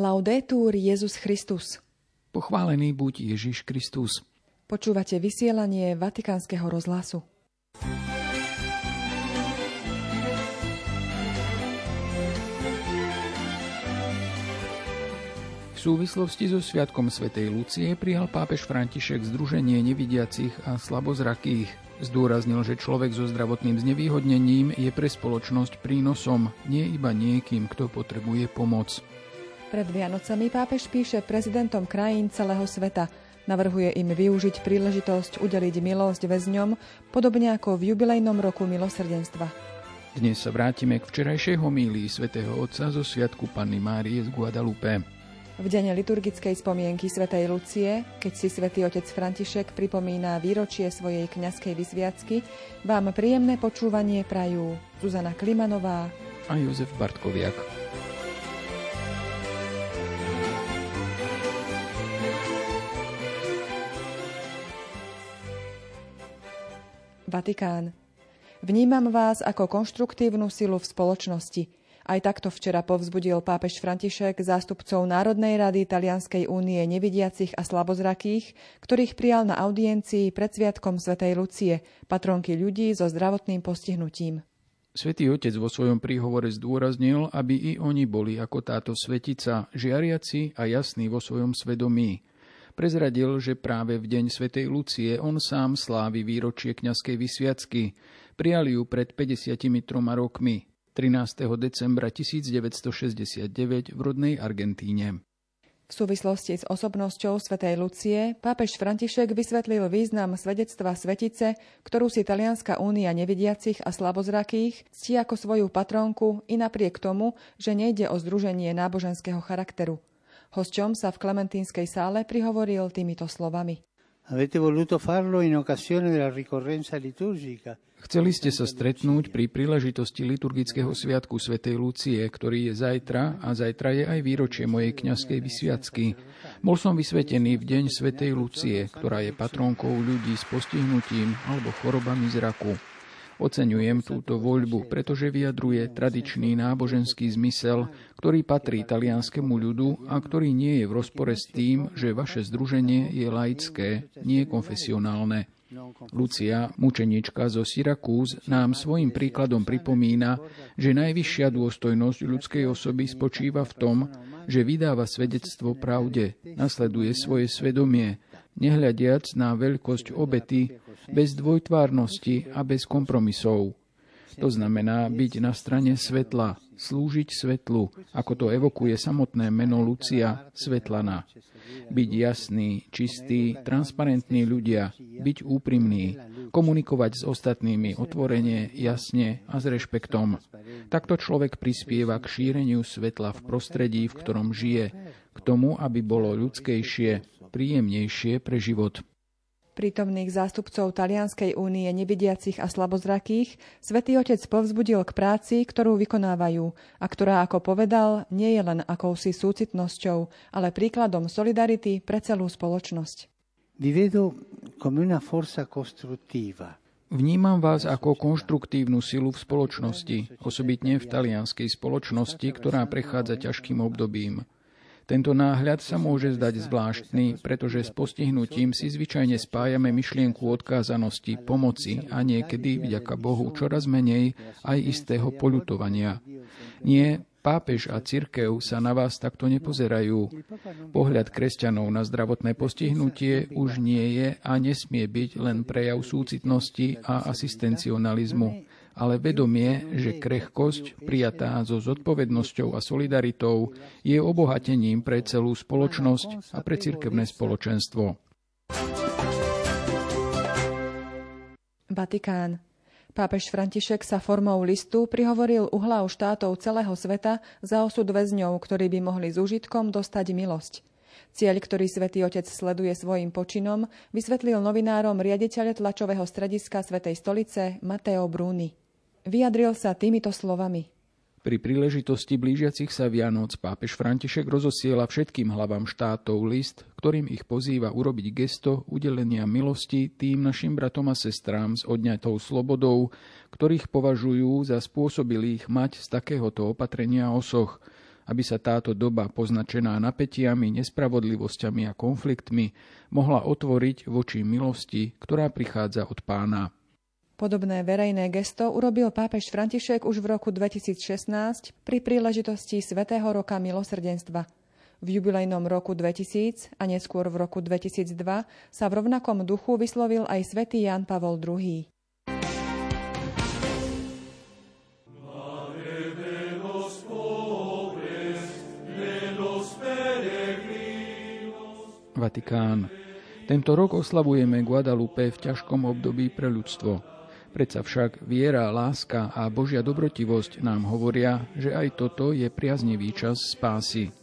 Laudetur Jezus Christus. Pochválený buď Ježiš Kristus. Počúvate vysielanie Vatikánskeho rozhlasu. V súvislosti so Sviatkom Svetej Lucie prijal pápež František Združenie nevidiacich a slabozrakých. Zdôraznil, že človek so zdravotným znevýhodnením je pre spoločnosť prínosom, nie iba niekým, kto potrebuje pomoc. Pred Vianocami pápež píše prezidentom krajín celého sveta. Navrhuje im využiť príležitosť udeliť milosť väzňom, podobne ako v jubilejnom roku milosrdenstva. Dnes sa vrátime k včerajšej homílii svätého Otca zo Sviatku Panny Márie z Guadalupe. V deň liturgickej spomienky svätej Lucie, keď si svätý otec František pripomína výročie svojej kňazskej vysviacky, vám príjemné počúvanie prajú Zuzana Klimanová a Jozef Bartkoviak. Vatikán. Vnímam vás ako konštruktívnu silu v spoločnosti – aj takto včera povzbudil pápež František zástupcov Národnej rady Talianskej únie nevidiacich a slabozrakých, ktorých prijal na audiencii pred Sviatkom Svetej Lucie, patronky ľudí so zdravotným postihnutím. Svetý Otec vo svojom príhovore zdôraznil, aby i oni boli ako táto svetica, žiariaci a jasní vo svojom svedomí. Prezradil, že práve v deň Svetej Lucie on sám slávi výročie kňazskej vysviacky. Prijali ju pred 53 rokmi, 13. decembra 1969 v rodnej Argentíne. V súvislosti s osobnosťou svätej Lucie pápež František vysvetlil význam svedectva svetice, ktorú si Talianská únia nevidiacich a slabozrakých ctí ako svoju patronku i napriek tomu, že nejde o združenie náboženského charakteru. Hosťom sa v Klementínskej sále prihovoril týmito slovami. Chceli ste sa stretnúť pri príležitosti liturgického sviatku svätej Lucie, ktorý je zajtra a zajtra je aj výročie mojej kňazskej vysviacky. Bol som vysvetený v deň svätej Lucie, ktorá je patronkou ľudí s postihnutím alebo chorobami zraku. Oceňujem túto voľbu, pretože vyjadruje tradičný náboženský zmysel, ktorý patrí talianskému ľudu a ktorý nie je v rozpore s tým, že vaše združenie je laické, nie konfesionálne. Lucia, mučenička zo Syrakúz, nám svojim príkladom pripomína, že najvyššia dôstojnosť ľudskej osoby spočíva v tom, že vydáva svedectvo pravde, nasleduje svoje svedomie, nehľadiac na veľkosť obety, bez dvojtvárnosti a bez kompromisov. To znamená byť na strane svetla, slúžiť svetlu, ako to evokuje samotné meno Lucia, svetlana. Byť jasný, čistý, transparentní ľudia, byť úprimný, komunikovať s ostatnými otvorene, jasne a s rešpektom. Takto človek prispieva k šíreniu svetla v prostredí, v ktorom žije, k tomu, aby bolo ľudskejšie, príjemnejšie pre život prítomných zástupcov Talianskej únie nevidiacich a slabozrakých, svätý Otec povzbudil k práci, ktorú vykonávajú a ktorá, ako povedal, nie je len akousi súcitnosťou, ale príkladom solidarity pre celú spoločnosť. Vnímam vás ako konštruktívnu silu v spoločnosti, osobitne v talianskej spoločnosti, ktorá prechádza ťažkým obdobím. Tento náhľad sa môže zdať zvláštny, pretože s postihnutím si zvyčajne spájame myšlienku odkázanosti, pomoci a niekedy, vďaka Bohu, čoraz menej aj istého polutovania. Nie, pápež a cirkev sa na vás takto nepozerajú. Pohľad kresťanov na zdravotné postihnutie už nie je a nesmie byť len prejav súcitnosti a asistencionalizmu ale vedomie, že krehkosť, prijatá so zodpovednosťou a solidaritou, je obohatením pre celú spoločnosť a pre cirkevné spoločenstvo. Vatikán. Pápež František sa formou listu prihovoril u hlav štátov celého sveta za osud väzňov, ktorí by mohli s užitkom dostať milosť. Cieľ, ktorý svätý Otec sleduje svojim počinom, vysvetlil novinárom riaditeľ tlačového strediska Svetej stolice Mateo Bruni. Vyjadril sa týmito slovami. Pri príležitosti blížiacich sa Vianoc pápež František rozosiela všetkým hlavám štátov list, ktorým ich pozýva urobiť gesto udelenia milosti tým našim bratom a sestrám s odňatou slobodou, ktorých považujú za spôsobilých mať z takéhoto opatrenia osoch, aby sa táto doba poznačená napätiami, nespravodlivosťami a konfliktmi mohla otvoriť voči milosti, ktorá prichádza od pána. Podobné verejné gesto urobil pápež František už v roku 2016 pri príležitosti Svetého roka milosrdenstva. V jubilejnom roku 2000 a neskôr v roku 2002 sa v rovnakom duchu vyslovil aj svätý Jan Pavol II. Vatikán. Tento rok oslavujeme Guadalupe v ťažkom období pre ľudstvo. Predsa však viera, láska a Božia dobrotivosť nám hovoria, že aj toto je priaznivý čas spásy.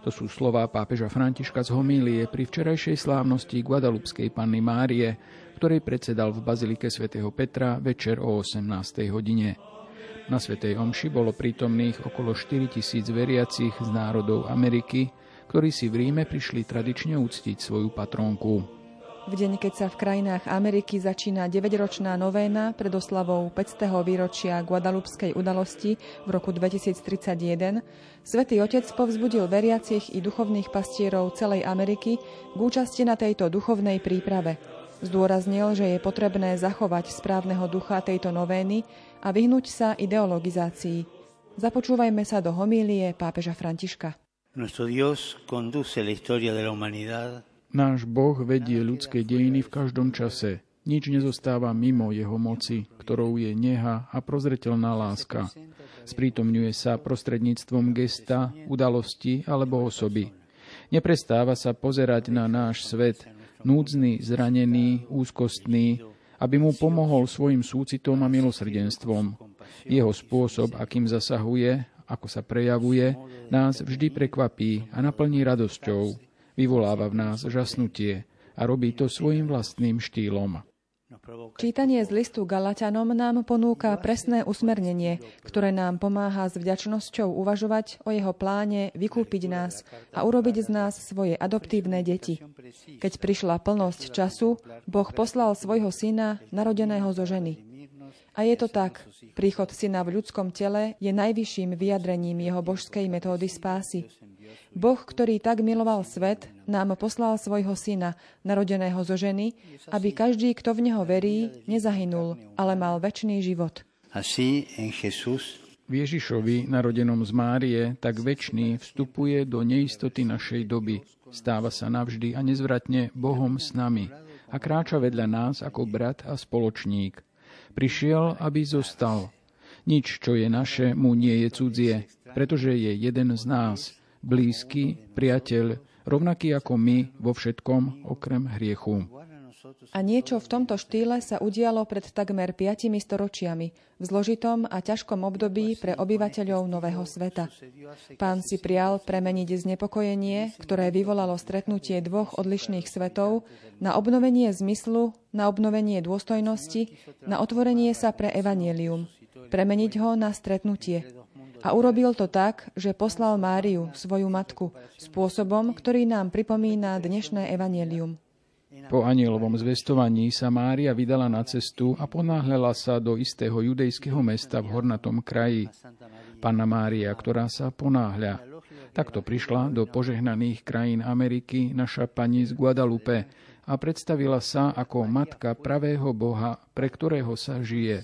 To sú slová pápeža Františka z homílie pri včerajšej slávnosti Guadalupskej panny Márie, ktorej predsedal v Bazilike svätého Petra večer o 18. hodine. Na Svetej Omši bolo prítomných okolo 4 tisíc veriacich z národov Ameriky, ktorí si v Ríme prišli tradične uctiť svoju patrónku. V deň, keď sa v krajinách Ameriky začína 9-ročná novéna pred oslavou 500. výročia Guadalupskej udalosti v roku 2031, Svetý Otec povzbudil veriacich i duchovných pastierov celej Ameriky k účasti na tejto duchovnej príprave. Zdôraznil, že je potrebné zachovať správneho ducha tejto novény a vyhnúť sa ideologizácii. Započúvajme sa do homílie pápeža Františka. Náš Boh vedie ľudské dejiny v každom čase. Nič nezostáva mimo jeho moci, ktorou je neha a prozretelná láska. Sprítomňuje sa prostredníctvom gesta, udalosti alebo osoby. Neprestáva sa pozerať na náš svet, núdzny, zranený, úzkostný, aby mu pomohol svojim súcitom a milosrdenstvom. Jeho spôsob, akým zasahuje, ako sa prejavuje, nás vždy prekvapí a naplní radosťou. Vyvoláva v nás žasnutie a robí to svojim vlastným štýlom. Čítanie z listu Galatianom nám ponúka presné usmernenie, ktoré nám pomáha s vďačnosťou uvažovať o jeho pláne vykúpiť nás a urobiť z nás svoje adoptívne deti. Keď prišla plnosť času, Boh poslal svojho syna, narodeného zo ženy. A je to tak. Príchod syna v ľudskom tele je najvyšším vyjadrením jeho božskej metódy spásy. Boh, ktorý tak miloval svet, nám poslal svojho syna, narodeného zo ženy, aby každý, kto v neho verí, nezahynul, ale mal väčší život. V Ježišovi, narodenom z Márie, tak väčší vstupuje do neistoty našej doby. Stáva sa navždy a nezvratne Bohom s nami a kráča vedľa nás ako brat a spoločník. Prišiel, aby zostal. Nič, čo je naše, mu nie je cudzie, pretože je jeden z nás, blízky, priateľ, rovnaký ako my vo všetkom, okrem hriechu. A niečo v tomto štýle sa udialo pred takmer piatimi storočiami, v zložitom a ťažkom období pre obyvateľov Nového sveta. Pán si prial premeniť znepokojenie, ktoré vyvolalo stretnutie dvoch odlišných svetov, na obnovenie zmyslu, na obnovenie dôstojnosti, na otvorenie sa pre evanielium, premeniť ho na stretnutie. A urobil to tak, že poslal Máriu, svoju matku, spôsobom, ktorý nám pripomína dnešné evanielium. Po anielovom zvestovaní sa Mária vydala na cestu a ponáhľala sa do istého judejského mesta v hornatom kraji. Panna Mária, ktorá sa ponáhľa. Takto prišla do požehnaných krajín Ameriky naša pani z Guadalupe a predstavila sa ako matka pravého Boha, pre ktorého sa žije.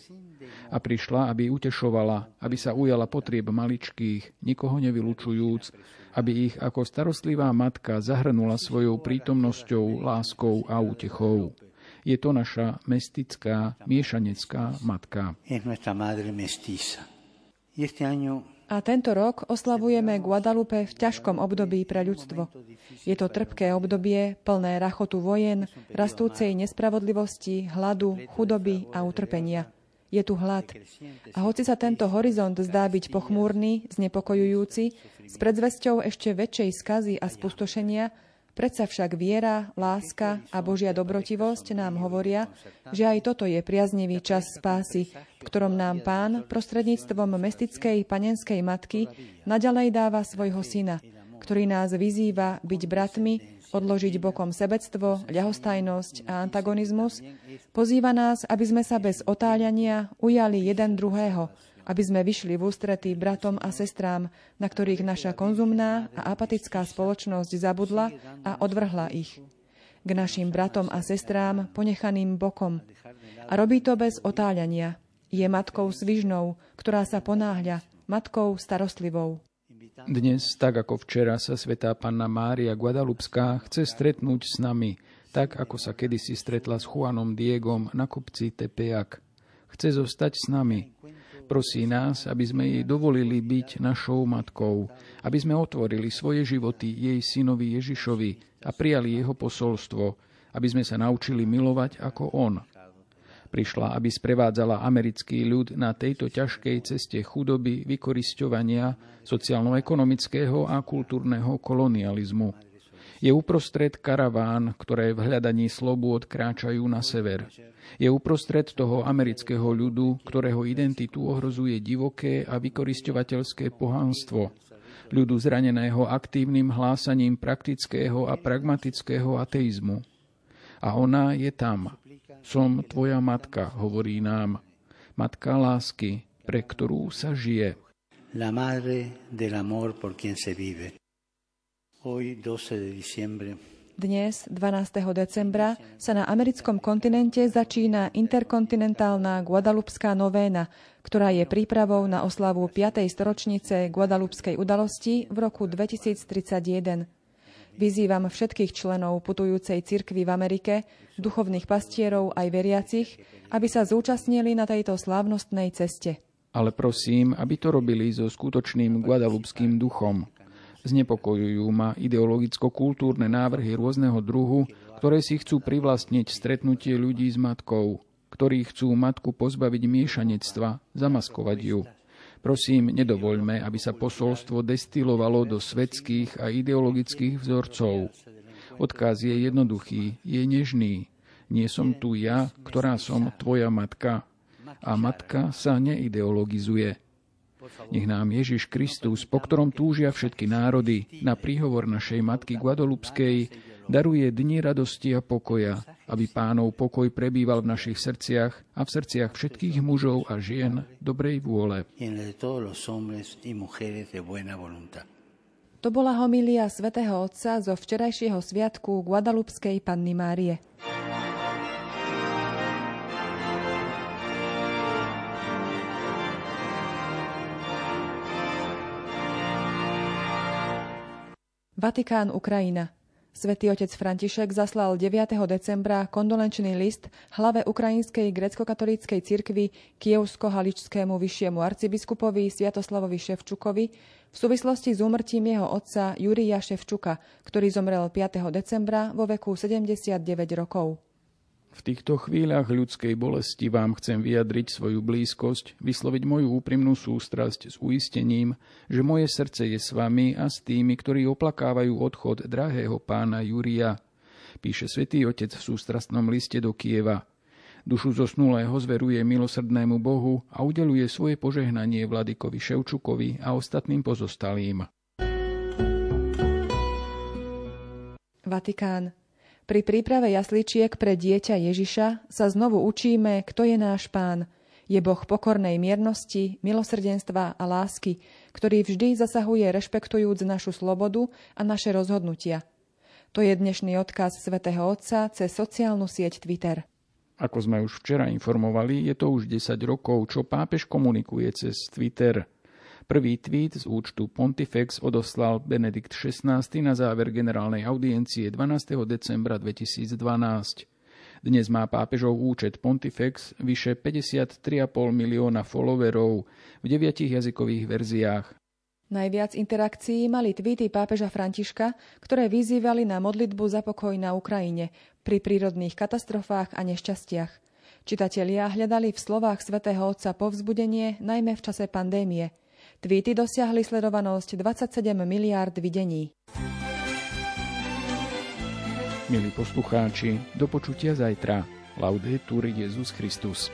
A prišla, aby utešovala, aby sa ujala potrieb maličkých, nikoho nevylučujúc, aby ich ako starostlivá matka zahrnula svojou prítomnosťou, láskou a útechou. Je to naša mestická, miešanecká matka. A tento rok oslavujeme Guadalupe v ťažkom období pre ľudstvo. Je to trpké obdobie, plné rachotu vojen, rastúcej nespravodlivosti, hladu, chudoby a utrpenia. Je tu hlad. A hoci sa tento horizont zdá byť pochmúrny, znepokojujúci, s predzvesťou ešte väčšej skazy a spustošenia, predsa však viera, láska a Božia dobrotivosť nám hovoria, že aj toto je priaznivý čas spásy, v ktorom nám Pán prostredníctvom mestickej panenskej matky naďalej dáva svojho syna, ktorý nás vyzýva byť bratmi, odložiť bokom sebectvo, ľahostajnosť a antagonizmus, pozýva nás, aby sme sa bez otáľania ujali jeden druhého, aby sme vyšli v ústretí bratom a sestrám, na ktorých naša konzumná a apatická spoločnosť zabudla a odvrhla ich. K našim bratom a sestrám ponechaným bokom. A robí to bez otáľania. Je matkou svižnou, ktorá sa ponáhľa, matkou starostlivou. Dnes, tak ako včera, sa svetá panna Mária Guadalupská chce stretnúť s nami, tak ako sa kedysi stretla s Juanom Diegom na kopci Tepeak. Chce zostať s nami. Prosí nás, aby sme jej dovolili byť našou matkou, aby sme otvorili svoje životy jej synovi Ježišovi a prijali jeho posolstvo, aby sme sa naučili milovať ako on. Prišla, aby sprevádzala americký ľud na tejto ťažkej ceste chudoby, vykorisťovania, sociálno-ekonomického a kultúrneho kolonializmu je uprostred karaván, ktoré v hľadaní slobôd kráčajú na sever. Je uprostred toho amerického ľudu, ktorého identitu ohrozuje divoké a vykorisťovateľské pohanstvo. Ľudu zraneného aktívnym hlásaním praktického a pragmatického ateizmu. A ona je tam. Som tvoja matka, hovorí nám. Matka lásky, pre ktorú sa žije. La madre del amor por quien se vive. Dnes, 12. decembra, sa na americkom kontinente začína interkontinentálna Guadalupská novéna, ktorá je prípravou na oslavu 5. storočnice Guadalupskej udalosti v roku 2031. Vyzývam všetkých členov putujúcej cirkvy v Amerike, duchovných pastierov aj veriacich, aby sa zúčastnili na tejto slávnostnej ceste. Ale prosím, aby to robili so skutočným guadalupským duchom, Znepokojujú ma ideologicko-kultúrne návrhy rôzneho druhu, ktoré si chcú privlastniť stretnutie ľudí s matkou, ktorí chcú matku pozbaviť miešanectva, zamaskovať ju. Prosím, nedovoľme, aby sa posolstvo destilovalo do svetských a ideologických vzorcov. Odkaz je jednoduchý, je nežný. Nie som tu ja, ktorá som tvoja matka. A matka sa neideologizuje. Nech nám Ježiš Kristus, po ktorom túžia všetky národy, na príhovor našej Matky Guadolupskej, daruje dni radosti a pokoja, aby pánov pokoj prebýval v našich srdciach a v srdciach všetkých mužov a žien dobrej vôle. To bola homilia svätého Otca zo včerajšieho sviatku Guadalupskej Panny Márie. Vatikán, Ukrajina. Svetý otec František zaslal 9. decembra kondolenčný list hlave Ukrajinskej grecko-katolíckej cirkvi Kievsko-Haličskému vyššiemu arcibiskupovi Sviatoslavovi Ševčukovi v súvislosti s úmrtím jeho otca Jurija Ševčuka, ktorý zomrel 5. decembra vo veku 79 rokov. V týchto chvíľach ľudskej bolesti vám chcem vyjadriť svoju blízkosť, vysloviť moju úprimnú sústrasť s uistením, že moje srdce je s vami a s tými, ktorí oplakávajú odchod drahého pána Júria, píše svätý Otec v sústrastnom liste do Kieva. Dušu zosnulého zveruje milosrdnému Bohu a udeluje svoje požehnanie Vladikovi Ševčukovi a ostatným pozostalým. Vatikán. Pri príprave jasličiek pre dieťa Ježiša sa znovu učíme, kto je náš pán. Je Boh pokornej miernosti, milosrdenstva a lásky, ktorý vždy zasahuje rešpektujúc našu slobodu a naše rozhodnutia. To je dnešný odkaz svätého Otca cez sociálnu sieť Twitter. Ako sme už včera informovali, je to už 10 rokov, čo pápež komunikuje cez Twitter – Prvý tweet z účtu Pontifex odoslal Benedikt XVI na záver generálnej audiencie 12. decembra 2012. Dnes má pápežov účet Pontifex vyše 53,5 milióna followerov v deviatich jazykových verziách. Najviac interakcií mali tweety pápeža Františka, ktoré vyzývali na modlitbu za pokoj na Ukrajine pri prírodných katastrofách a nešťastiach. Čitatelia hľadali v slovách svätého Otca povzbudenie najmä v čase pandémie – Tweety dosiahli sledovanosť 27 miliárd videní. Milí poslucháči, do počutia zajtra. Laudetur Jezus Christus.